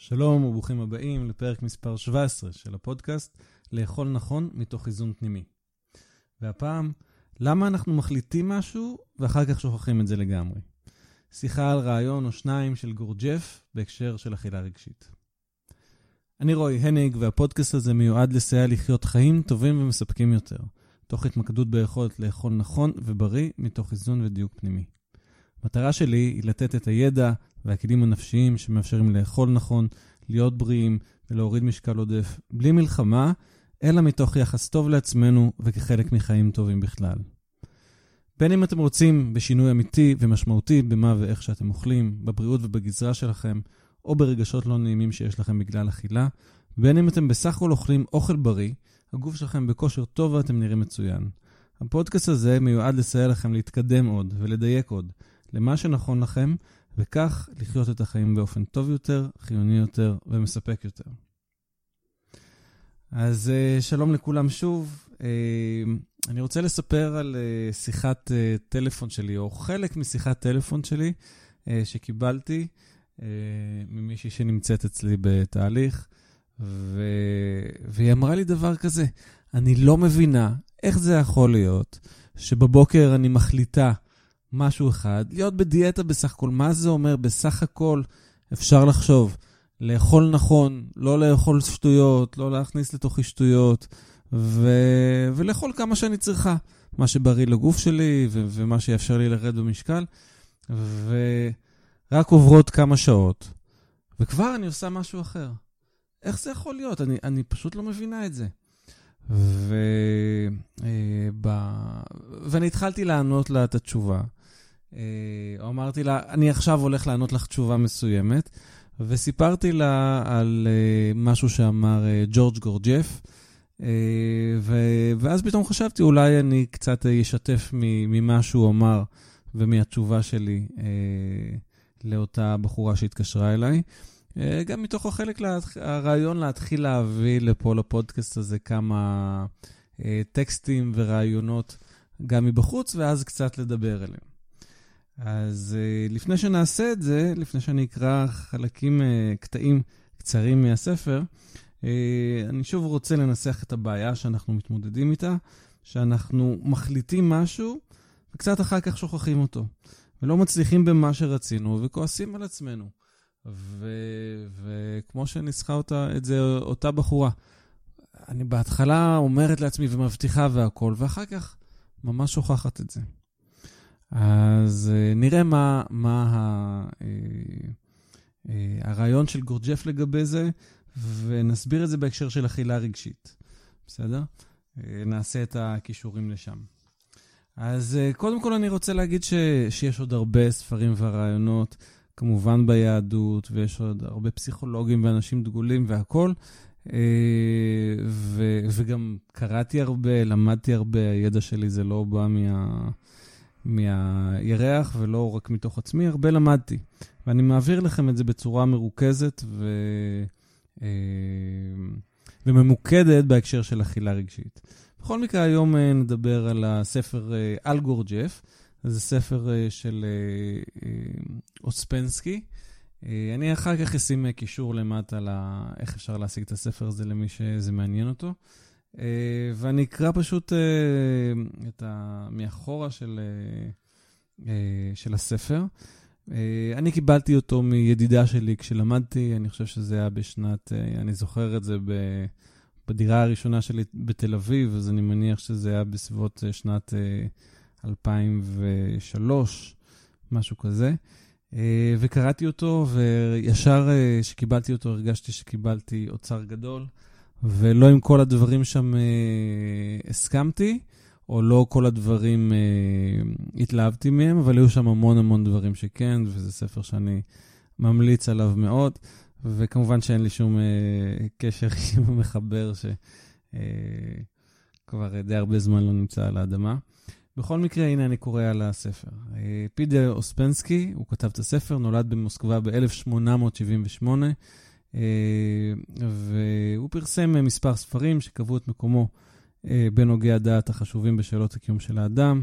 שלום וברוכים הבאים לפרק מספר 17 של הפודקאסט לאכול נכון מתוך איזון פנימי. והפעם, למה אנחנו מחליטים משהו ואחר כך שוכחים את זה לגמרי. שיחה על רעיון או שניים של גורג'ף בהקשר של אכילה רגשית. אני רועי הניג והפודקאסט הזה מיועד לסייע לחיות חיים טובים ומספקים יותר, תוך התמקדות ביכולת לאכול נכון ובריא מתוך איזון ודיוק פנימי. המטרה שלי היא לתת את הידע והכלים הנפשיים שמאפשרים לאכול נכון, להיות בריאים ולהוריד משקל עודף, בלי מלחמה, אלא מתוך יחס טוב לעצמנו וכחלק מחיים טובים בכלל. בין אם אתם רוצים בשינוי אמיתי ומשמעותי במה ואיך שאתם אוכלים, בבריאות ובגזרה שלכם, או ברגשות לא נעימים שיש לכם בגלל אכילה, בין אם אתם בסך הכל אוכלים אוכל בריא, הגוף שלכם בכושר טוב ואתם נראים מצוין. הפודקאסט הזה מיועד לסייע לכם להתקדם עוד ולדייק עוד למה שנכון לכם, וכך לחיות את החיים באופן טוב יותר, חיוני יותר ומספק יותר. אז uh, שלום לכולם שוב. Uh, אני רוצה לספר על uh, שיחת טלפון שלי, או חלק משיחת טלפון שלי, שקיבלתי ממישהי שנמצאת אצלי בתהליך, ו... והיא אמרה לי דבר כזה, אני לא מבינה איך זה יכול להיות שבבוקר אני מחליטה משהו אחד, להיות בדיאטה בסך הכל, מה זה אומר בסך הכל אפשר לחשוב, לאכול נכון, לא לאכול שטויות, לא להכניס לתוכי שטויות, ו... ולאכול כמה שאני צריכה, מה שבריא לגוף שלי ו... ומה שיאפשר לי לרדת במשקל, ורק עוברות כמה שעות, וכבר אני עושה משהו אחר. איך זה יכול להיות? אני, אני פשוט לא מבינה את זה. ו... אה, ב... ואני התחלתי לענות לה את התשובה. אה, אמרתי לה, אני עכשיו הולך לענות לך תשובה מסוימת, וסיפרתי לה על אה, משהו שאמר אה, ג'ורג' גורג'ף, ואז פתאום חשבתי, אולי אני קצת אשתף ממה שהוא אמר ומהתשובה שלי לאותה בחורה שהתקשרה אליי. גם מתוך החלק, הרעיון להתחיל להביא לפה לפודקאסט הזה כמה טקסטים ורעיונות גם מבחוץ, ואז קצת לדבר עליהם. אז uh, לפני שנעשה את זה, לפני שאני אקרא חלקים, uh, קטעים קצרים מהספר, uh, אני שוב רוצה לנסח את הבעיה שאנחנו מתמודדים איתה, שאנחנו מחליטים משהו, וקצת אחר כך שוכחים אותו, ולא מצליחים במה שרצינו, וכועסים על עצמנו. ו- וכמו שניסחה אותה, את זה אותה בחורה, אני בהתחלה אומרת לעצמי ומבטיחה והכול, ואחר כך ממש שוכחת את זה. אז uh, נראה מה, מה ה, uh, uh, הרעיון של גורג'ף לגבי זה, ונסביר את זה בהקשר של אכילה רגשית, בסדר? נעשה את הכישורים לשם. אז קודם כל אני רוצה להגיד ש, שיש עוד הרבה ספרים ורעיונות, כמובן ביהדות, ויש עוד הרבה פסיכולוגים ואנשים דגולים והכול. וגם קראתי הרבה, למדתי הרבה, הידע שלי זה לא בא מה... מהירח ולא רק מתוך עצמי, הרבה למדתי. ואני מעביר לכם את זה בצורה מרוכזת ו... אה, וממוקדת בהקשר של אכילה רגשית. בכל מקרה, היום אה, נדבר על הספר על אה, גורג'ף. זה ספר של אוספנסקי. אני אחר כך אשים קישור למטה לאיך אפשר להשיג את הספר הזה למי שזה מעניין אותו. אה, ואני אקרא פשוט uh, את ה... מאחורה של, uh, של הספר. אני קיבלתי אותו מידידה שלי כשלמדתי, אני חושב שזה היה בשנת, אני זוכר את זה ב... בדירה הראשונה שלי בתל אביב, אז אני מניח שזה היה בסביבות שנת uh, 2003, משהו כזה. וקראתי אותו, וישר כשקיבלתי אותו הרגשתי שקיבלתי אוצר גדול. ולא עם כל הדברים שם אה, הסכמתי, או לא כל הדברים אה, התלהבתי מהם, אבל היו שם המון המון דברים שכן, וזה ספר שאני ממליץ עליו מאוד, וכמובן שאין לי שום אה, קשר עם המחבר שכבר אה, די הרבה זמן לא נמצא על האדמה. בכל מקרה, הנה אני קורא על הספר. אה, פידר אוספנסקי, הוא כתב את הספר, נולד במוסקבה ב-1878. אה, והוא פרסם מספר ספרים שקבעו את מקומו אה, בנוגע הדעת החשובים בשאלות הקיום של האדם.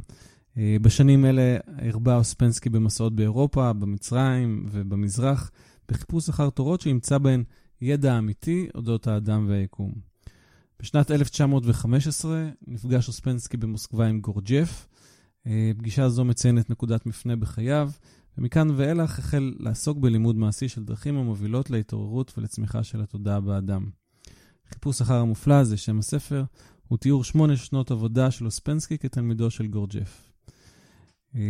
אה, בשנים אלה הרבה אוספנסקי במסעות באירופה, במצרים ובמזרח, בחיפוש אחר תורות שימצא בהן ידע אמיתי אודות האדם והיקום. בשנת 1915 נפגש אוספנסקי במוסקבה עם גורג'ף. אה, פגישה זו מציינת נקודת מפנה בחייו, ומכאן ואילך החל לעסוק בלימוד מעשי של דרכים המובילות להתעוררות ולצמיחה של התודעה באדם. חיפוש אחר המופלא זה שם הספר, הוא תיאור שמונה שנות עבודה של אוספנסקי כתלמידו של גורג'ף. אה,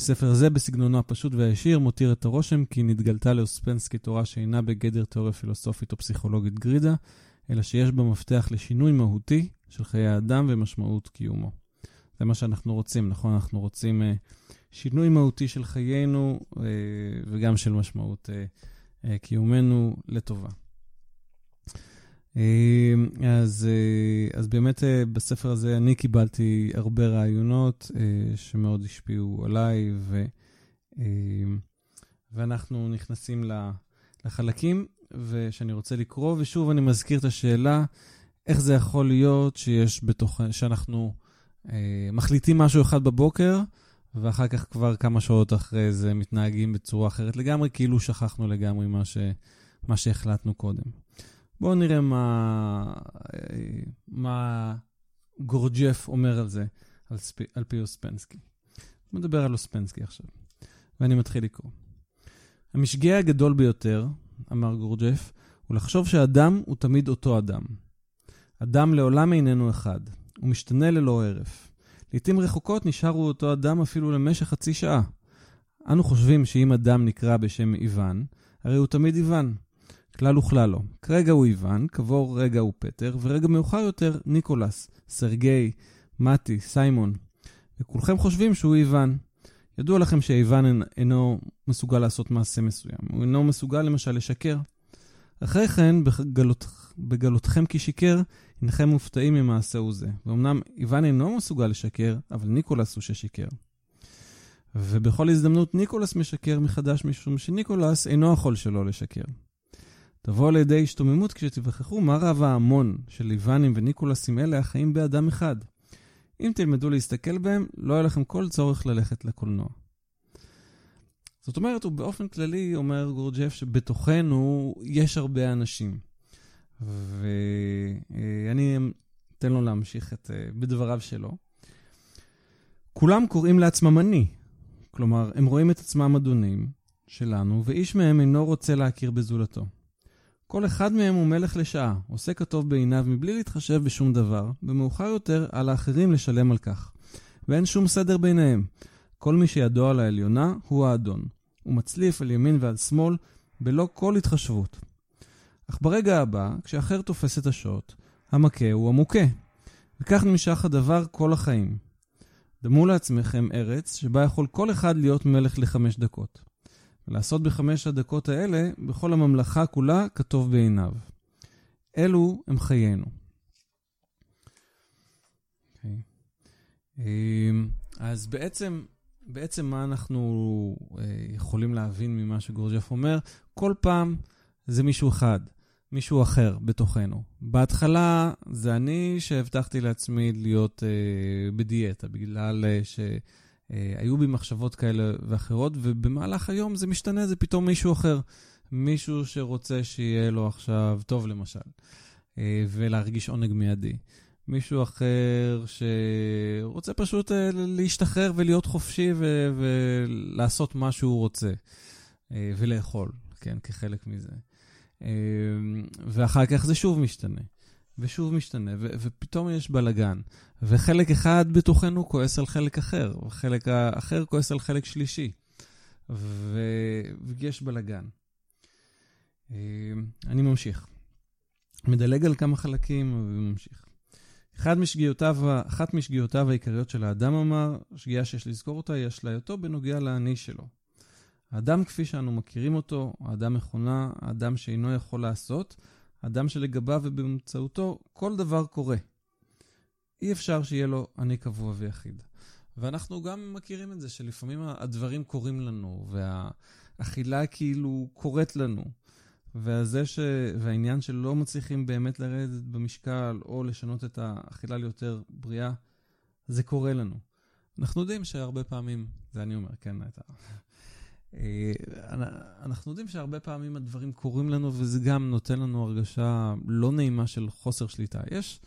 ספר זה בסגנונו הפשוט והישיר מותיר את הרושם כי נתגלתה לאוספנסקי תורה שאינה בגדר תיאוריה פילוסופית או פסיכולוגית גרידה, אלא שיש בה מפתח לשינוי מהותי של חיי האדם ומשמעות קיומו. זה מה שאנחנו רוצים, נכון? אנחנו רוצים uh, שינוי מהותי של חיינו uh, וגם של משמעות uh, uh, קיומנו לטובה. אז, אז באמת בספר הזה אני קיבלתי הרבה רעיונות שמאוד השפיעו עליי, ו, ואנחנו נכנסים לחלקים ושאני רוצה לקרוא, ושוב אני מזכיר את השאלה, איך זה יכול להיות שיש בתוך, שאנחנו אה, מחליטים משהו אחד בבוקר, ואחר כך כבר כמה שעות אחרי זה מתנהגים בצורה אחרת לגמרי, כאילו שכחנו לגמרי מה, ש, מה שהחלטנו קודם. בואו נראה מה, מה גורג'ף אומר על זה, על, ספ, על פי אוספנסקי. מדבר על אוספנסקי עכשיו, ואני מתחיל לקרוא. המשגה הגדול ביותר אמר גורג'ף, הוא לחשוב שאדם הוא תמיד אותו אדם. אדם לעולם איננו אחד, הוא משתנה ללא הרף. לעתים רחוקות נשארו אותו אדם אפילו למשך חצי שעה. אנו חושבים שאם אדם נקרא בשם איוון, הרי הוא תמיד איוון. כלל וכלל לא. כרגע הוא איוון, כעבור רגע הוא פטר, ורגע מאוחר יותר ניקולס, סרגי, מתי, סיימון. וכולכם חושבים שהוא איוון. ידוע לכם שאיוון אינו מסוגל לעשות מעשה מסוים. הוא אינו מסוגל למשל לשקר. אחרי כן, בגלות, בגלותכם כי שיקר, הנכם מופתעים ממעשהו זה. ואומנם איוון אינו מסוגל לשקר, אבל ניקולס הוא ששיקר. ובכל הזדמנות ניקולס משקר מחדש משום שניקולס אינו יכול שלא לשקר. תבוא לידי השתוממות כשתיווכחו מה רב ההמון של איוונים וניקולסים אלה החיים באדם אחד. אם תלמדו להסתכל בהם, לא יהיה לכם כל צורך ללכת לקולנוע. זאת אומרת, הוא באופן כללי אומר גורג'ף שבתוכנו יש הרבה אנשים. ואני אתן לו להמשיך את, אה, בדבריו שלו. כולם קוראים לעצמם אני. כלומר, הם רואים את עצמם אדונים שלנו, ואיש מהם אינו רוצה להכיר בזולתו. כל אחד מהם הוא מלך לשעה, עושה כטוב בעיניו מבלי להתחשב בשום דבר, ומאוחר יותר על האחרים לשלם על כך. ואין שום סדר ביניהם. כל מי שידו על העליונה הוא האדון. הוא מצליף על ימין ועל שמאל, בלא כל התחשבות. אך ברגע הבא, כשאחר תופס את השוט, המכה הוא המוכה. וכך נמשך הדבר כל החיים. דמו לעצמכם ארץ שבה יכול כל אחד להיות מלך לחמש דקות. ולעשות בחמש הדקות האלה, בכל הממלכה כולה, כטוב בעיניו. אלו הם חיינו. Okay. אוקיי. אמ, אז בעצם, בעצם מה אנחנו אה, יכולים להבין ממה שגורג'ף אומר? כל פעם זה מישהו אחד, מישהו אחר בתוכנו. בהתחלה זה אני שהבטחתי לעצמי להיות אה, בדיאטה, בגלל אה, ש... אה, בי מחשבות כאלה ואחרות, ובמהלך היום זה משתנה, זה פתאום מישהו אחר. מישהו שרוצה שיהיה לו עכשיו טוב, למשל, אה, ולהרגיש עונג מיידי. מישהו אחר שרוצה פשוט אה, להשתחרר ולהיות חופשי ו- ולעשות מה שהוא רוצה, ולאכול, כן, כחלק מזה. ואחר כך זה שוב משתנה. ושוב משתנה, ו- ופתאום יש בלאגן. וחלק אחד בתוכנו כועס על חלק אחר, וחלק האחר כועס על חלק שלישי. ו- ויש בלאגן. אה, אני ממשיך. מדלג על כמה חלקים וממשיך. אחד משגיאותיו, אחת משגיאותיו העיקריות של האדם אמר, שגיאה שיש לזכור אותה היא אשליותו בנוגע לאני שלו. האדם כפי שאנו מכירים אותו, האדם מכונה, האדם שאינו יכול לעשות, אדם שלגביו ובאמצעותו כל דבר קורה. אי אפשר שיהיה לו אני קבוע ויחיד. ואנחנו גם מכירים את זה, שלפעמים הדברים קורים לנו, והאכילה כאילו קורית לנו. וזה ש... והעניין שלא מצליחים באמת לרדת במשקל, או לשנות את האכילה ליותר בריאה, זה קורה לנו. אנחנו יודעים שהרבה פעמים, זה אני אומר, כן, את ה... אה, אנחנו יודעים שהרבה פעמים הדברים קורים לנו, וזה גם נותן לנו הרגשה לא נעימה של חוסר שליטה. יש,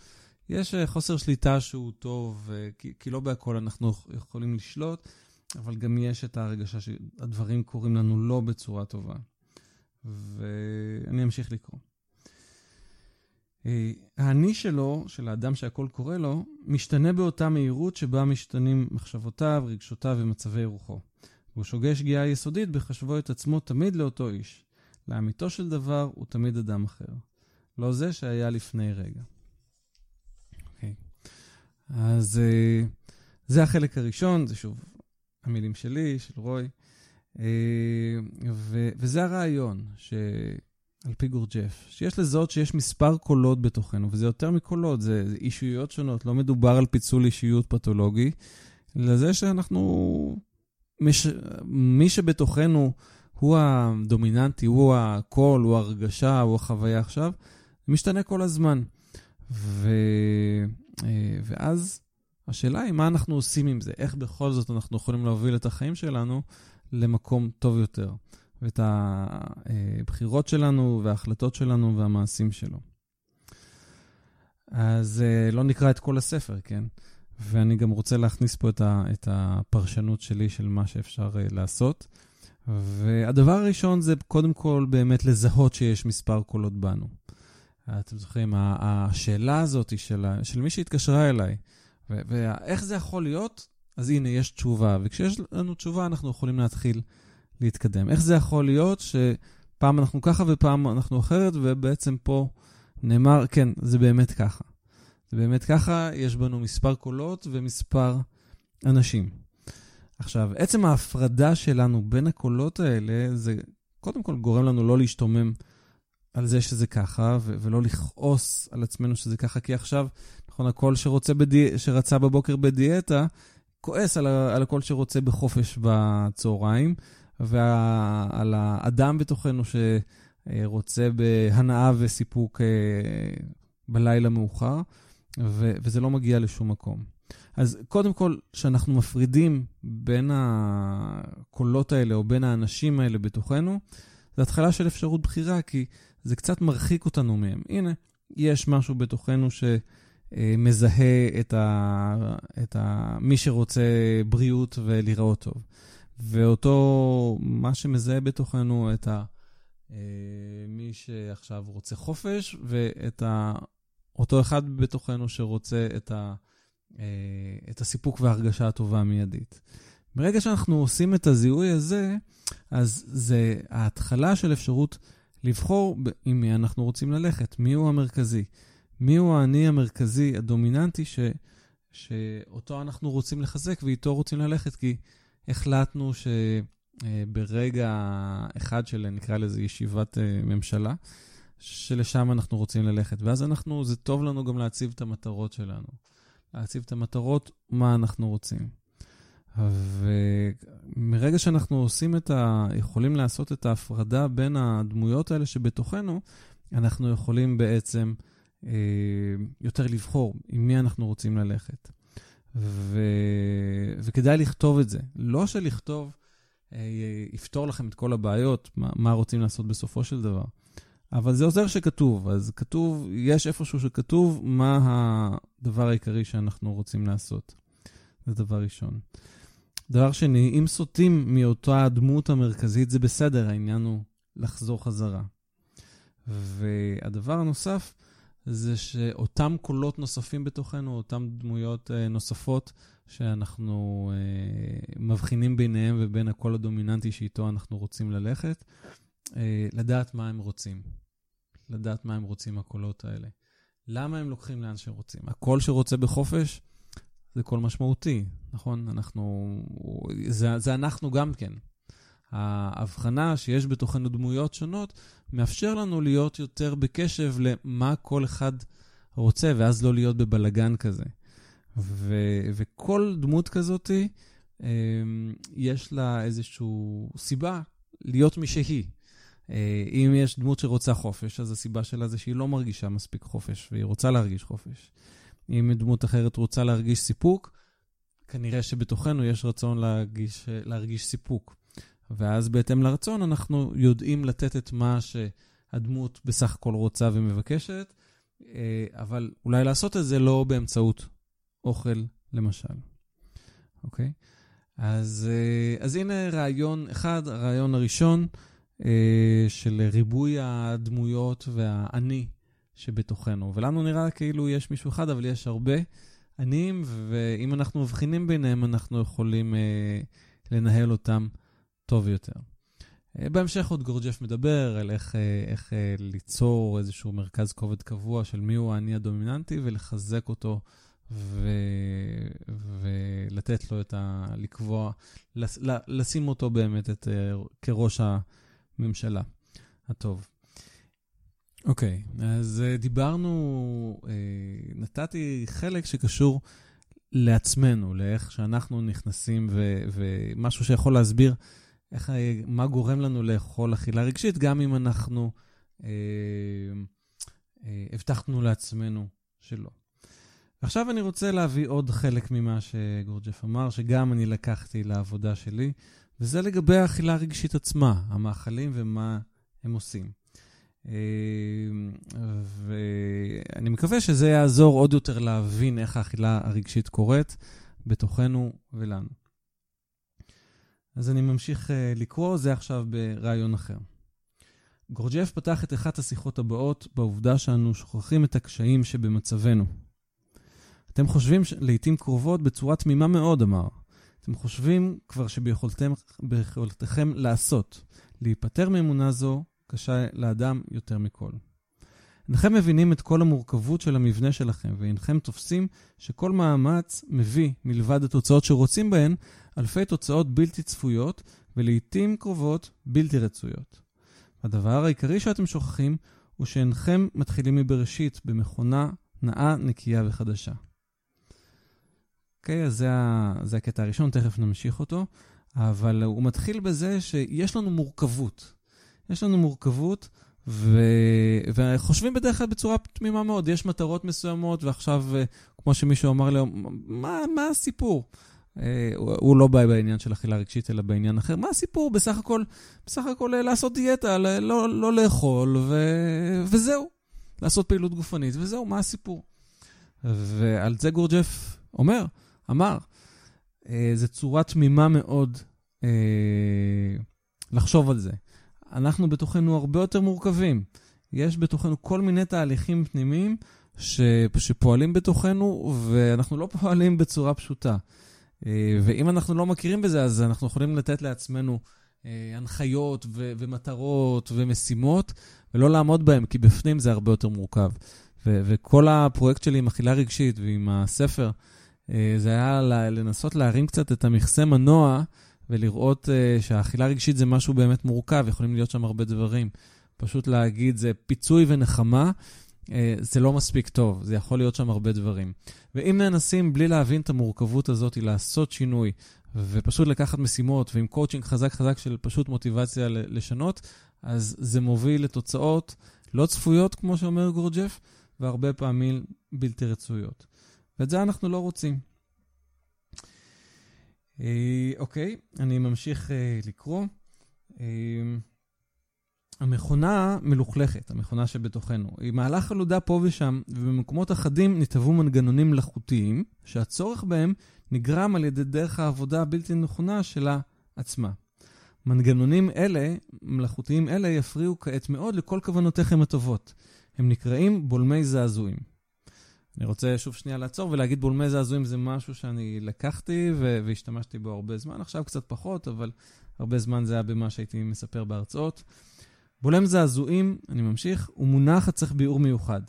יש אה, חוסר שליטה שהוא טוב, אה, כי, כי לא בהכל אנחנו יכולים לשלוט, אבל גם יש את ההרגשה שהדברים קורים לנו לא בצורה טובה. ואני אמשיך לקרוא. האני שלו, של האדם שהכל קורה לו, משתנה באותה מהירות שבה משתנים מחשבותיו, רגשותיו ומצבי רוחו. והוא שוגה שגיאה יסודית בחשבו את עצמו תמיד לאותו איש. לאמיתו של דבר הוא תמיד אדם אחר. לא זה שהיה לפני רגע. אוקיי. Okay. אז uh, זה החלק הראשון, זה שוב המילים שלי, של רוי. Uh, ו- וזה הרעיון, שעל פי גורג'ף, שיש לזהות שיש מספר קולות בתוכנו, וזה יותר מקולות, זה, זה אישויות שונות, לא מדובר על פיצול אישיות פתולוגי, אלא זה שאנחנו מש... מי שבתוכנו הוא הדומיננטי, הוא הקול, הוא הרגשה, הוא החוויה עכשיו, משתנה כל הזמן. ו... אה, ואז השאלה היא מה אנחנו עושים עם זה, איך בכל זאת אנחנו יכולים להוביל את החיים שלנו למקום טוב יותר, ואת הבחירות שלנו וההחלטות שלנו והמעשים שלו. אז אה, לא נקרא את כל הספר, כן? ואני גם רוצה להכניס פה את, הפרשנות שלי של מה שאפשר uh, לעשות. והדבר הראשון זה קודם כל באמת לזהות שיש מספר קולות בנו. אתם זוכרים, השאלה הזאת של מי שהתקשרה אליי, ואיך זה יכול להיות? אז הנה, יש תשובה, וכשיש לנו תשובה אנחנו יכולים להתחיל להתקדם. איך זה יכול להיות שפעם אנחנו ככה ופעם אנחנו אחרת, ובעצם פה נאמר, כן, זה באמת ככה. זה באמת ככה, יש בנו מספר קולות ומספר אנשים. עכשיו, עצם ההפרדה שלנו בין הקולות האלה, זה קודם כל גורם לנו לא להשתומם על זה שזה ככה, ו- ולא לכעוס על עצמנו שזה ככה, כי עכשיו, נכון, הקול שרוצה בדי... שרצה בבוקר בדיאטה, כועס על, ה- על הקול שרוצה בחופש בצהריים, ועל האדם בתוכנו שרוצה בהנאה וסיפוק אה, בלילה מאוחר. ו- וזה לא מגיע לשום מקום. אז קודם כל, כשאנחנו מפרידים בין הקולות האלה או בין האנשים האלה בתוכנו, זה התחלה של אפשרות בחירה, כי זה קצת מרחיק אותנו מהם. הנה, יש משהו בתוכנו שמזהה את, ה, את ה, מי שרוצה בריאות ולהיראות טוב. ואותו, מה שמזהה בתוכנו את ה, אה, מי שעכשיו רוצה חופש, ואת ה... אותו אחד בתוכנו שרוצה את, ה, אה, את הסיפוק וההרגשה הטובה המיידית. ברגע שאנחנו עושים את הזיהוי הזה, אז זה ההתחלה של אפשרות לבחור עם מי אנחנו רוצים ללכת, מי הוא המרכזי. מי הוא האני המרכזי, הדומיננטי, ש, שאותו אנחנו רוצים לחזק ואיתו רוצים ללכת, כי החלטנו שברגע אחד של, נקרא לזה, ישיבת אה, ממשלה, שלשם אנחנו רוצים ללכת. ואז אנחנו, זה טוב לנו גם להציב את המטרות שלנו. להציב את המטרות, מה אנחנו רוצים. ומרגע שאנחנו עושים את ה... יכולים לעשות את ההפרדה בין הדמויות האלה שבתוכנו, אנחנו יכולים בעצם אה, יותר לבחור עם מי אנחנו רוצים ללכת. ו... וכדאי לכתוב את זה. לא שלכתוב אה, יפתור לכם את כל הבעיות, מה, מה רוצים לעשות בסופו של דבר, אבל זה עוזר שכתוב, אז כתוב, יש איפשהו שכתוב מה הדבר העיקרי שאנחנו רוצים לעשות. זה דבר ראשון. דבר שני, אם סוטים מאותה הדמות המרכזית, זה בסדר, העניין הוא לחזור חזרה. והדבר הנוסף, זה שאותם קולות נוספים בתוכנו, אותן דמויות uh, נוספות, שאנחנו uh, מבחינים ביניהם ובין הקול הדומיננטי שאיתו אנחנו רוצים ללכת, uh, לדעת מה הם רוצים. לדעת מה הם רוצים הקולות האלה. למה הם לוקחים לאן שהם רוצים? הקול שרוצה בחופש זה קול משמעותי, נכון? אנחנו, זה, זה אנחנו גם כן. ההבחנה שיש בתוכנו דמויות שונות מאפשר לנו להיות יותר בקשב למה כל אחד רוצה, ואז לא להיות בבלגן כזה. ו, וכל דמות כזאת, אמ, יש לה איזושהי סיבה להיות מי שהיא. אה, אם יש דמות שרוצה חופש, אז הסיבה שלה זה שהיא לא מרגישה מספיק חופש, והיא רוצה להרגיש חופש. אם דמות אחרת רוצה להרגיש סיפוק, כנראה שבתוכנו יש רצון להרגיש, להרגיש סיפוק. ואז בהתאם לרצון אנחנו יודעים לתת את מה שהדמות בסך הכל רוצה ומבקשת, אה, אבל אולי לעשות את זה לא באמצעות אוכל, למשל. אוקיי? אז, אה, אז הנה רעיון אחד, הרעיון הראשון אה, של ריבוי הדמויות והאני שבתוכנו. ולנו נראה כאילו יש מישהו אחד, אבל יש הרבה עניים, ואם אנחנו מבחינים ביניהם, אנחנו יכולים אה, לנהל אותם טוב יותר. אה, בהמשך עוד גורג'ף מדבר על איך, אה, איך אה, ליצור איזשהו מרכז כובד קבוע של מיהו האני הדומיננטי ולחזק אותו ו... ולתת לו את ה... לקבוע. לשים אותו באמת את... כראש הממשלה הטוב. אוקיי, okay, אז דיברנו, נתתי חלק שקשור לעצמנו, לאיך שאנחנו נכנסים, ו... ומשהו שיכול להסביר איך, מה גורם לנו לאכול אכילה רגשית, גם אם אנחנו אה, אה, הבטחנו לעצמנו שלא. עכשיו אני רוצה להביא עוד חלק ממה שגורג'ף אמר, שגם אני לקחתי לעבודה שלי, וזה לגבי האכילה הרגשית עצמה, המאכלים ומה הם עושים. אה, ואני מקווה שזה יעזור עוד יותר להבין איך האכילה הרגשית קורית בתוכנו ולנו. אז אני ממשיך uh, לקרוא, זה עכשיו ברעיון אחר. גורג'ף פתח את אחת השיחות הבאות בעובדה שאנו שוכחים את הקשיים שבמצבנו. אתם חושבים לעיתים קרובות בצורה תמימה מאוד, אמר. אתם חושבים כבר שביכולתכם לעשות. להיפטר מאמונה זו קשה לאדם יותר מכל. אינכם מבינים את כל המורכבות של המבנה שלכם, ואינכם תופסים שכל מאמץ מביא, מלבד התוצאות שרוצים בהן, אלפי תוצאות בלתי צפויות, ולעיתים קרובות בלתי רצויות. הדבר העיקרי שאתם שוכחים, הוא שאינכם מתחילים מבראשית, במכונה נאה, נקייה וחדשה. אוקיי, okay, אז זה. זה הקטע הראשון, תכף נמשיך אותו, אבל הוא מתחיל בזה שיש לנו מורכבות. יש לנו מורכבות, ו... וחושבים בדרך כלל בצורה תמימה מאוד. יש מטרות מסוימות, ועכשיו, אה, כמו שמישהו אמר לי, מה, מה הסיפור? אה, הוא לא בא בעניין של אכילה רגשית, אלא בעניין אחר. מה הסיפור? בסך הכל, בסך הכל אה, לעשות דיאטה, לא, לא לאכול, ו... וזהו. לעשות פעילות גופנית, וזהו, מה הסיפור? ועל זה גורג'ף אומר, אמר, זו צורה תמימה מאוד לחשוב על זה. אנחנו בתוכנו הרבה יותר מורכבים. יש בתוכנו כל מיני תהליכים פנימיים ש... שפועלים בתוכנו, ואנחנו לא פועלים בצורה פשוטה. אה, ואם אנחנו לא מכירים בזה, אז אנחנו יכולים לתת לעצמנו אה, הנחיות ו... ומטרות ומשימות, ולא לעמוד בהן, כי בפנים זה הרבה יותר מורכב. ו... וכל הפרויקט שלי עם אכילה רגשית ועם הספר, אה, זה היה לנסות להרים קצת את המכסה מנוע ולראות אה, שהאכילה רגשית זה משהו באמת מורכב, יכולים להיות שם הרבה דברים. פשוט להגיד זה פיצוי ונחמה, אה, זה לא מספיק טוב, זה יכול להיות שם הרבה דברים. ואם מנסים בלי להבין את המורכבות הזאת, לעשות שינוי, ופשוט לקחת משימות, ועם קואוצ'ינג חזק חזק של פשוט מוטיבציה לשנות, אז זה מוביל לתוצאות לא צפויות, כמו שאומר גורג'ף, והרבה פעמים בלתי רצויות. ואת זה אנחנו לא רוצים. אה, אוקיי, אני ממשיך אה, לקרוא. אה, המכונה מלוכלכת, המכונה שבתוכנו. היא מהלך חלודה פה ושם, ובמקומות אחדים נתהוו מנגנונים מלאכותיים, שהצורך בהם נגרם על ידי דרך העבודה הבלתי נכונה שלה עצמה. מנגנונים אלה, מלאכותיים אלה, יפריעו כעת מאוד לכל כוונותיכם הטובות. הם נקראים בולמי זעזועים. אני רוצה שוב שנייה לעצור ולהגיד בולמי זעזועים זה משהו שאני לקחתי והשתמשתי בו הרבה זמן, עכשיו קצת פחות, אבל הרבה זמן זה היה במה שהייתי מספר בהרצאות. בולם זעזועים, אני ממשיך, הוא מונח הצריך ביאור מיוחד.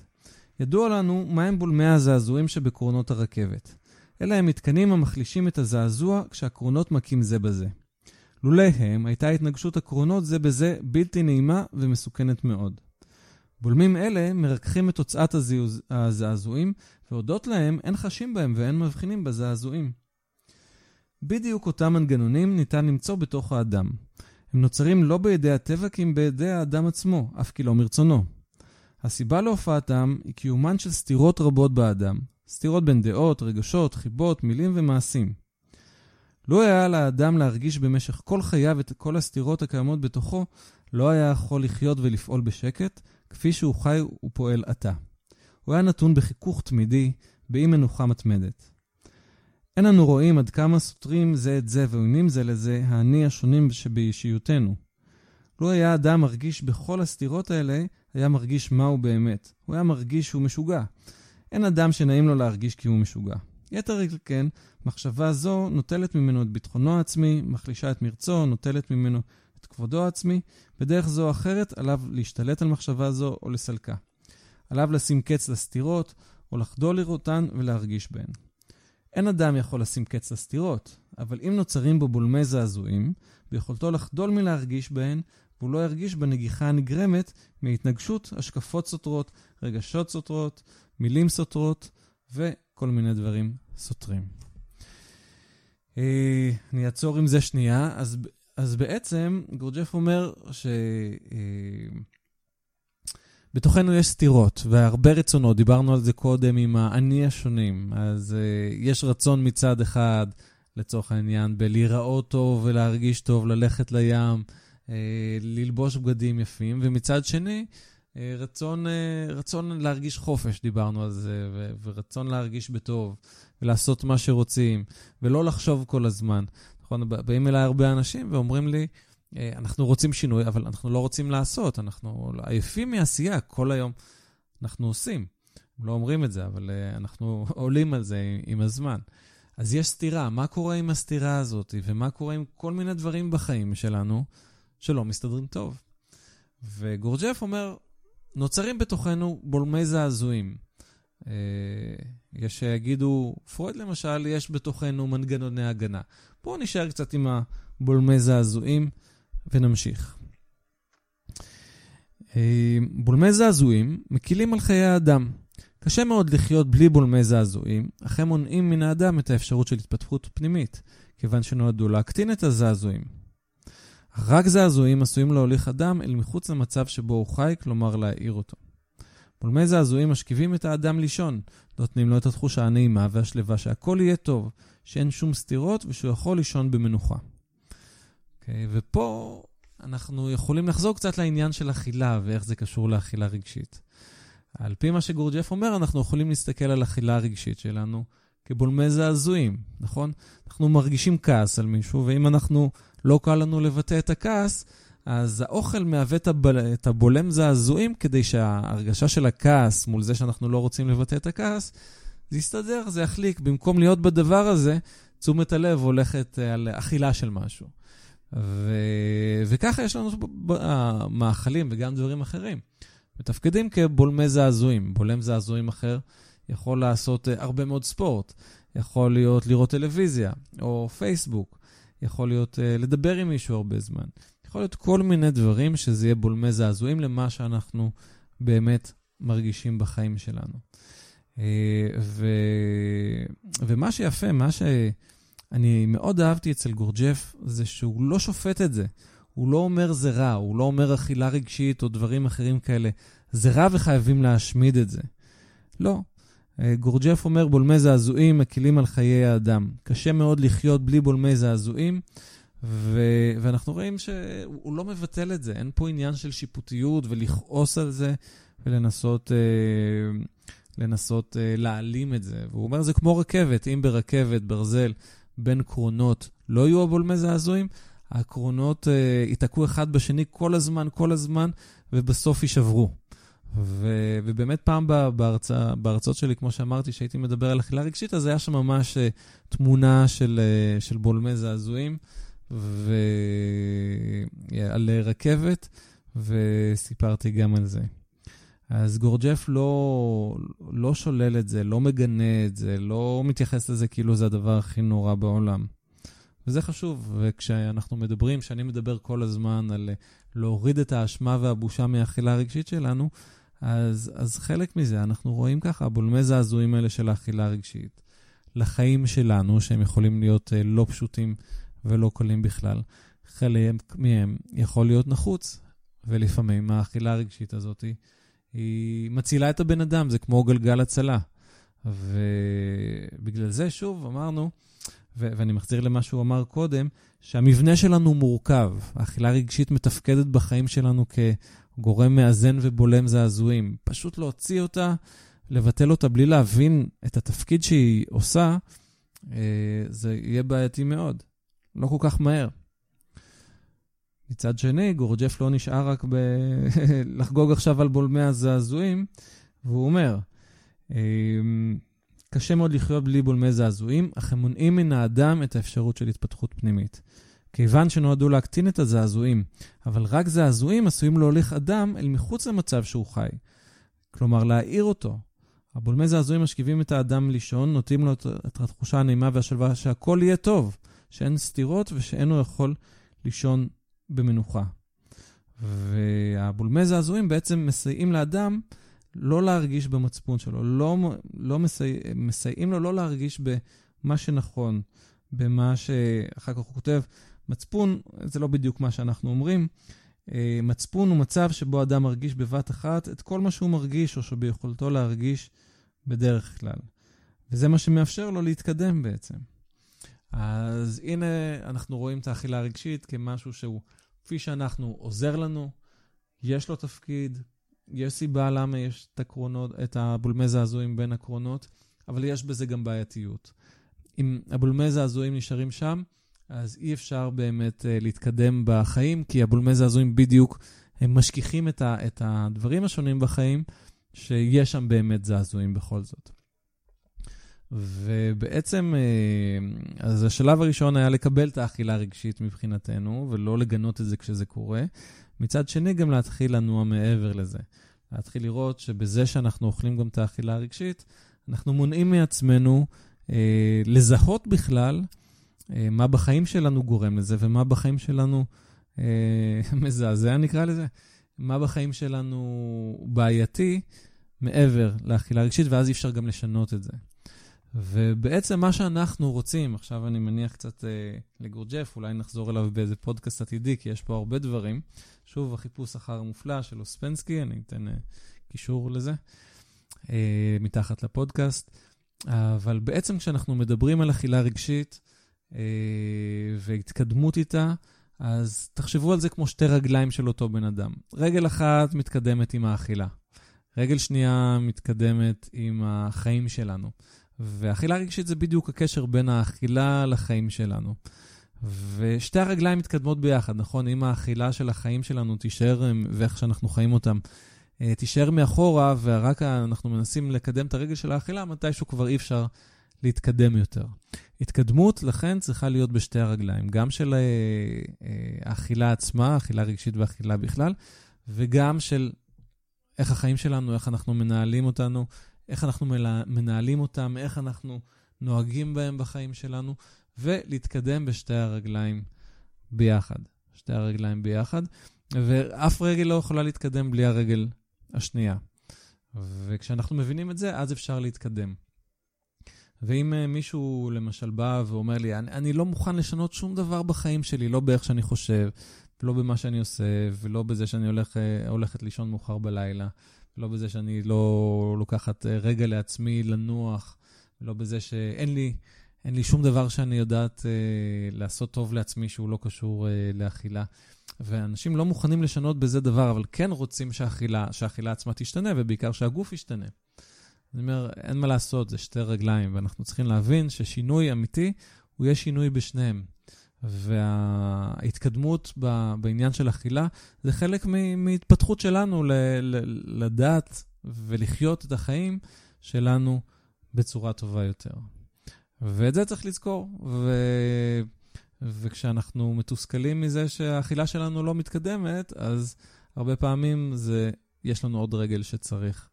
ידוע לנו מהם בולמי הזעזועים שבקרונות הרכבת. אלה הם מתקנים המחלישים את הזעזוע כשהקרונות מכים זה בזה. לולא הם, הייתה התנגשות הקרונות זה בזה בלתי נעימה ומסוכנת מאוד. בולמים אלה מרככים את תוצאת הזעזועים, והודות להם אין חשים בהם ואין מבחינים בזעזועים. בדיוק אותם מנגנונים ניתן למצוא בתוך האדם. הם נוצרים לא בידי הטבע כי אם בידי האדם עצמו, אף כי לא מרצונו. הסיבה להופעתם היא קיומן של סתירות רבות באדם. סתירות בין דעות, רגשות, חיבות, מילים ומעשים. לו היה לאדם להרגיש במשך כל חייו את כל הסתירות הקיימות בתוכו, לא היה יכול לחיות ולפעול בשקט, כפי שהוא חי ופועל עתה. הוא היה נתון בחיכוך תמידי, באי מנוחה מתמדת. אין אנו רואים עד כמה סותרים זה את זה ועוינים זה לזה האני השונים שבאישיותנו. לו היה אדם מרגיש בכל הסתירות האלה, היה מרגיש מהו באמת. הוא היה מרגיש שהוא משוגע. אין אדם שנעים לו להרגיש כי הוא משוגע. יתר כן, מחשבה זו נוטלת ממנו את ביטחונו העצמי, מחלישה את מרצו, נוטלת ממנו כבודו העצמי. בדרך זו או אחרת, עליו להשתלט על מחשבה זו או לסלקה. עליו לשים קץ לסתירות, או לחדול לראותן ולהרגיש בהן. אין אדם יכול לשים קץ לסתירות, אבל אם נוצרים בו בולמי זעזועים, ביכולתו לחדול מלהרגיש בהן, והוא לא ירגיש בנגיחה הנגרמת מהתנגשות, השקפות סותרות, רגשות סותרות, מילים סותרות וכל מיני דברים סותרים. אה, אני אעצור עם זה שנייה. אז, אז בעצם גורג'ף אומר ש... אה, בתוכנו יש סתירות והרבה רצונות, דיברנו על זה קודם עם האני השונים. אז uh, יש רצון מצד אחד, לצורך העניין, בלהיראות טוב ולהרגיש טוב, ללכת לים, uh, ללבוש בגדים יפים, ומצד שני, uh, רצון, uh, רצון להרגיש חופש, דיברנו על זה, ורצון להרגיש בטוב, ולעשות מה שרוצים, ולא לחשוב כל הזמן. נכון, באים אליי הרבה אנשים ואומרים לי, אה, אנחנו רוצים שינוי, אבל אנחנו לא רוצים לעשות, אנחנו עייפים מעשייה, כל היום אנחנו עושים. הם לא אומרים את זה, אבל uh, אנחנו עולים על זה עם, הזמן. אז יש סתירה, מה קורה עם הסתירה הזאת, ומה קורה עם כל מיני דברים בחיים שלנו שלא מסתדרים טוב. וגורג'ף אומר, נוצרים בתוכנו בולמי זעזועים. Uh, יש שיגידו, פרויד למשל, יש בתוכנו מנגנוני הגנה. בואו נשאר קצת עם הבולמי זעזועים. ונמשיך. אה, בולמי זעזועים מקילים על חיי האדם. קשה מאוד לחיות בלי בולמי זעזועים, אך הם מונעים מן האדם את האפשרות של התפתחות פנימית, כיוון שנועדו להקטין את הזעזועים. רק זעזועים עשויים להוליך אדם אל מחוץ למצב שבו הוא חי, כלומר להעיר אותו. בולמי זעזועים משכיבים את האדם לישון, נותנים לו את התחושה הנעימה והשלווה שהכל יהיה טוב, שאין שום סתירות ושהוא יכול לישון במנוחה. אוקיי? ופה אנחנו יכולים לחזור קצת לעניין של אכילה ואיך זה קשור לאכילה רגשית. על פי מה שגורג'ף אומר, אנחנו יכולים להסתכל על אכילה הרגשית שלנו כבולמי זעזועים, נכון? אנחנו מרגישים כעס על מישהו, ואם אנחנו, לא קל לנו לבטא את הכעס, אז האוכל מהווה את הבולם זעזועים כדי שההרגשה של הכעס מול זה שאנחנו לא רוצים לבטא את הכעס, זה יסתדר, זה יחליק. במקום להיות בדבר הזה, תשומת הלב הולכת על אכילה של משהו. ו... וככה יש לנו מאכלים וגם דברים אחרים. מתפקדים כבולמי זעזועים. בולם זעזועים אחר יכול לעשות uh, הרבה מאוד ספורט, יכול להיות לראות טלוויזיה או פייסבוק, יכול להיות לדבר עם מישהו הרבה זמן. יכול להיות כל מיני דברים שזה יהיה בולמי זעזועים למה שאנחנו באמת מרגישים בחיים שלנו. ו... ומה שיפה, מה ש... אני מאוד אהבתי אצל גורג'ף, זה שהוא לא שופט את זה. הוא לא אומר זה רע, הוא לא אומר אכילה רגשית או דברים אחרים כאלה. זה רע וחייבים להשמיד את זה. לא. אה, גורג'ף אומר בולמי זעזועים מקילים על חיי האדם. קשה מאוד לחיות בלי בולמי זעזועים, ו... ואנחנו רואים שהוא לא מבטל את זה. אין פה עניין של שיפוטיות ולכעוס על זה ולנסות אה, לנסות, אה, להעלים את זה. והוא אומר זה כמו רכבת, אם ברכבת, ברזל, בין קרונות לא יהיו הבולמי זעזועים, הקרונות uh, ייתקעו אחד בשני כל הזמן, כל הזמן, ובסוף יישברו. ו- ובאמת פעם בהרצא, בהרצאות שלי, כמו שאמרתי, שהייתי מדבר על אכילה רגשית, אז היה שם ממש uh, תמונה של, uh, של בולמי זעזועים ועל רכבת, וסיפרתי גם על זה. אז גורג'ף לא, לא שולל את זה, לא מגנה את זה, לא מתייחס לזה כאילו זה הדבר הכי נורא בעולם. וזה חשוב, וכשאנחנו מדברים, כשאני מדבר כל הזמן על להוריד את האשמה והבושה מהאכילה הרגשית שלנו, אז, אז חלק מזה, אנחנו רואים ככה, בולמי זעזועים האלה של האכילה הרגשית, לחיים שלנו, שהם יכולים להיות uh, לא פשוטים ולא קלים בכלל. חלק מהם יכול להיות נחוץ, ולפעמים האכילה הרגשית הזאת היא מצילה את הבן אדם, זה כמו גלגל הצלה. ובגלל זה, שוב, אמרנו, ו- ואני מחזיר למה שהוא אמר קודם, שהמבנה שלנו מורכב. האכילה רגשית מתפקדת בחיים שלנו כגורם מאזן ובולם זעזועים. פשוט להוציא אותה, לבטל אותה בלי להבין את התפקיד שהיא עושה, אה, זה יהיה בעייתי מאוד. לא כל כך מהר. מצד שני, גורג'ף לא נשאר רק ב... לחגוג עכשיו על בולמי הזעזועים, והוא אומר, אמ, קשה מאוד לחיות בלי בולמי זעזועים, אך הם מונעים מן האדם את האפשרות של התפתחות פנימית. כיוון שנועדו להקטין את הזעזועים, אבל רק זעזועים עשויים להוליך אדם אל מחוץ למצב שהוא חי. כלומר, להעיר אותו. הבולמי זעזועים משכיבים את האדם לישון, נוטים לו את התחושה הנעימה והשלווה שהכל יהיה טוב, שאין סתירות ושאינו יכול לישון במנוחה. והבולמי זעזועים בעצם מסייעים לאדם לא להרגיש במצפון שלו, לא, לא מסי... מסייעים לו לא להרגיש במה שנכון, במה שאחר כך הוא כותב, מצפון זה לא בדיוק מה שאנחנו אומרים. אה, מצפון הוא מצב שבו אדם מרגיש בבת אחת את כל מה שהוא מרגיש או שביכולתו להרגיש בדרך כלל. וזה מה שמאפשר לו להתקדם בעצם. אז הנה אנחנו רואים את האכילה הרגשית כמשהו שהוא, כפי שאנחנו, עוזר לנו, יש לו תפקיד, יש סיבה למה יש את הקרונות, את הבולמי זעזועים בין הקרונות, אבל יש בזה גם בעייתיות. אם הבולמי זעזועים נשארים שם, אז אי אפשר באמת uh, להתקדם בחיים, כי הבולמי זעזועים בדיוק, הם משכיחים את, ה, את הדברים השונים בחיים, שיש שם באמת זעזועים בכל זאת. ובעצם, uh, אז השלב הראשון היה לקבל את האכילה הרגשית מבחינתנו, ולא לגנות את זה כשזה קורה. מצד שני, גם להתחיל לנוע מעבר לזה. להתחיל לראות שבזה שאנחנו אוכלים גם את האכילה הרגשית, אנחנו מונעים מעצמנו אה, לזהות בכלל אה, מה בחיים שלנו גורם לזה ומה בחיים שלנו אה, מזעזע, נקרא לזה, מה בחיים שלנו בעייתי מעבר לאכילה רגשית, ואז אי אפשר גם לשנות את זה. ובעצם מה שאנחנו רוצים, עכשיו אני מניח קצת אה, לגורג'ף, אולי נחזור אליו באיזה פודקאסט עתידי, כי יש פה הרבה דברים. שוב, החיפוש אחר המופלא של אוספנסקי, אני אתן אה, קישור לזה, אה, מתחת לפודקאסט. אבל בעצם כשאנחנו מדברים על אכילה רגשית אה, והתקדמות איתה, אז תחשבו על זה כמו שתי רגליים של אותו בן אדם. רגל אחת מתקדמת עם האכילה, רגל שנייה מתקדמת עם החיים שלנו. ואכילה רגשית זה בדיוק הקשר בין האכילה לחיים שלנו. ושתי הרגליים מתקדמות ביחד, נכון? אם האכילה של החיים שלנו תישאר, ואיך שאנחנו חיים אותם, אה, תישאר מאחורה, ורק אנחנו מנסים לקדם את הרגל של האכילה, מתישהו כבר אי אפשר להתקדם יותר. התקדמות, לכן, צריכה להיות בשתי הרגליים, גם של אה, אה, האכילה עצמה, אכילה רגשית ואכילה בכלל, וגם של איך החיים שלנו, איך אנחנו מנהלים אותנו, איך אנחנו מנהלים אותם, איך אנחנו נוהגים בהם בחיים שלנו, ולהתקדם בשתי הרגליים ביחד. שתי הרגליים ביחד, ואף רגל לא יכולה להתקדם בלי הרגל השנייה. וכשאנחנו מבינים את זה, אז אפשר להתקדם. ואם uh, מישהו למשל בא ואומר לי, אני, אני לא מוכן לשנות שום דבר בחיים שלי, לא באיך שאני חושב, לא במה שאני עושה, ולא בזה שאני הולך, uh, הולכת לישון מאוחר בלילה, לא בזה שאני לא לוקחת uh, רגע לעצמי לנוח, לא בזה שאין לי, אין לי שום דבר שאני יודעת uh, לעשות טוב לעצמי שהוא לא קשור uh, לאכילה. ואנשים לא מוכנים לשנות בזה דבר, אבל כן רוצים שהאכילה, שהאכילה עצמה תשתנה, ובעיקר שהגוף ישתנה. אני אומר, אין מה לעשות, זה שתי רגליים, ואנחנו צריכים להבין ששינוי אמיתי, הוא יהיה שינוי בשניהם. וההתקדמות בעניין של אכילה זה חלק מהתפתחות שלנו לדעת ולחיות את החיים שלנו בצורה טובה יותר. ואת זה צריך לזכור. ו... וכשאנחנו מתוסכלים מזה שהאכילה שלנו לא מתקדמת, אז הרבה פעמים זה, יש לנו עוד רגל שצריך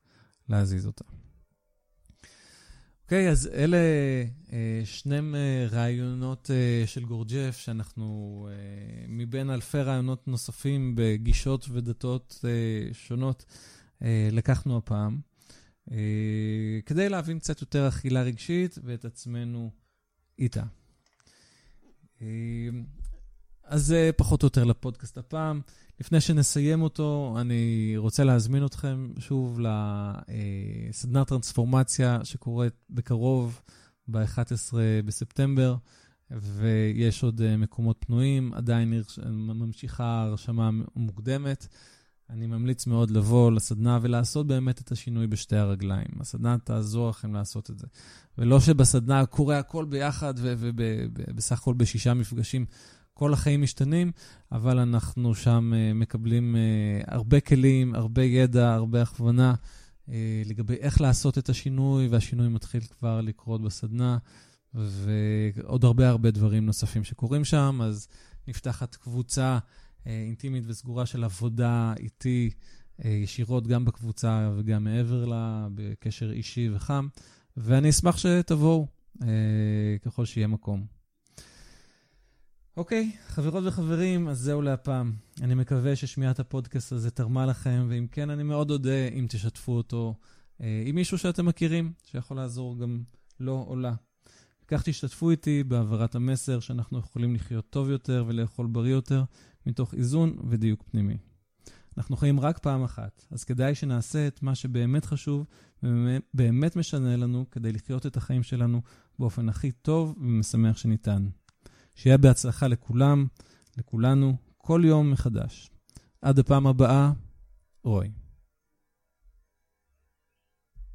להזיז אותה. אוקיי, okay, אז אלה אה, שני אה, רעיונות אה, של גורג'ף, שאנחנו, מבין אלפי רעיונות נוספים בגישות ודתות שונות, לקחנו הפעם, כדי להבין קצת יותר אכילה רגשית ואת עצמנו איתה. אז פחות או יותר לפודקאסט הפעם. לפני שנסיים אותו, אני רוצה להזמין אתכם שוב לסדנת טרנספורמציה שקורית בקרוב, ב-11 בספטמבר, ויש עוד אה, מקומות פנויים, עדיין ממשיכה הרשמה מוקדמת. אני ממליץ מאוד לבוא לסדנה ולעשות באמת את השינוי בשתי הרגליים. הסדנה תעזור לכם לעשות את זה. ולא שבסדנה קורה הכל ביחד ובסך הכל בשישה מפגשים כל החיים משתנים, אבל אנחנו שם uh, מקבלים uh, הרבה כלים, הרבה ידע, הרבה הכוונה uh, לגבי איך לעשות את השינוי, והשינוי מתחיל כבר לקרות בסדנה, ועוד הרבה הרבה דברים נוספים שקורים שם. אז נפתחת קבוצה אינטימית וסגורה של עבודה איתי, ישירות גם בקבוצה וגם מעבר לה, בקשר אישי וחם, ואני אשמח שתבואו uh, ככל שיהיה מקום. אוקיי, חברות וחברים, אז זהו להפעם. אני מקווה ששמיעת הפודקאסט הזה תרמה לכם, ואם כן, אני מאוד אודה אם תשתפו אותו אה, עם מישהו שאתם מכירים, שיכול לעזור גם לו או לה. כך תשתתפו איתי בהעברת המסר שאנחנו יכולים לחיות טוב יותר ולאכול בריא יותר, מתוך איזון ודיוק פנימי. אנחנו חיים רק פעם אחת, אז כדאי שנעשה את מה שבאמת חשוב ובאמת משנה לנו כדי לחיות את החיים שלנו באופן הכי טוב ומשמח שניתן. שיהיה בהצלחה לכולם, לכולנו, כל יום מחדש. עד הפעם הבאה, רוי.